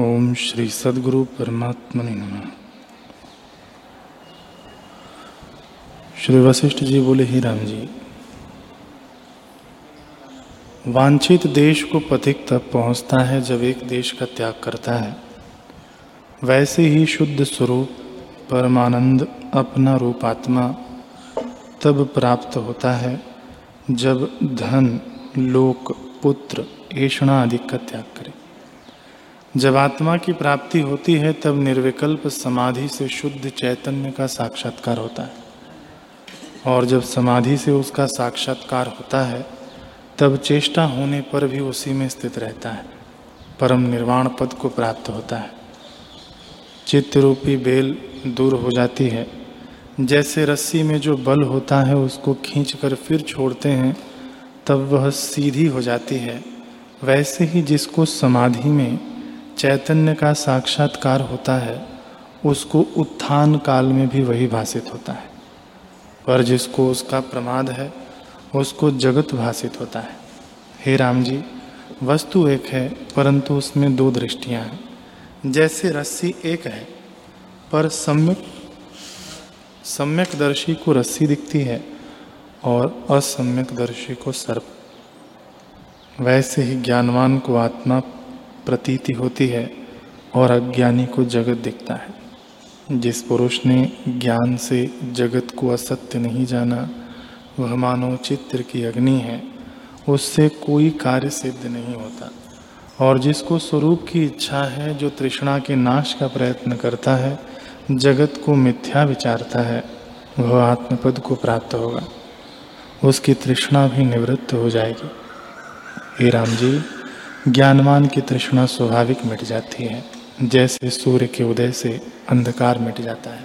ओम श्री सदगुरु परमात्मा नमः। श्री वशिष्ठ जी बोले, ही राम जी, वांछित देश को पथिक तब पहुँचता है जब एक देश का त्याग करता है। वैसे ही शुद्ध स्वरूप, परमानंद, अपना रूप आत्मा तब प्राप्त होता है जब धन, लोक, पुत्र ऐषणा आदि का त्याग करे। जब आत्मा की प्राप्ति होती है, तब निर्विकल्प समाधि से शुद्ध चैतन्य का साक्षात्कार होता है। और जब समाधि से उसका साक्षात्कार होता है, तब चेष्टा होने पर भी उसी में स्थित रहता है। परम निर्वाण पद को प्राप्त होता है। चित्त रूपी बेल दूर हो जाती है। जैसे रस्सी में जो बल होता है, उसको खींचकर फिर छोड़ते हैं, तब वह सीधी हो जाती है। वैसे ही जिसको समाधि में चैतन्य का साक्षात्कार होता है, उसको उत्थान काल में भी वही भाषित होता है। पर जिसको उसका प्रमाद है, उसको जगत भाषित होता है। हे राम जी, वस्तु एक है, परंतु उसमें दो दृष्टियाँ हैं। जैसे रस्सी एक है, पर सम्यक सम्यक दर्शी को रस्सी दिखती है और असम्यक दर्शी को सर्प। वैसे ही ज्ञानवान को आत्मा प्रतीति होती है और अज्ञानी को जगत दिखता है। जिस पुरुष ने ज्ञान से जगत को असत्य नहीं जाना, वह मानव चित्र की अग्नि है। उससे कोई कार्य सिद्ध नहीं होता। और जिसको स्वरूप की इच्छा है, जो तृष्णा के नाश का प्रयत्न करता है, जगत को मिथ्या विचारता है, वह आत्मपद को प्राप्त होगा। उसकी तृष्णा भी निवृत्त हो जाएगी। हे राम जी ज्ञानवान की तृष्णा स्वाभाविक मिट जाती है, जैसे सूर्य के उदय से अंधकार मिट जाता है।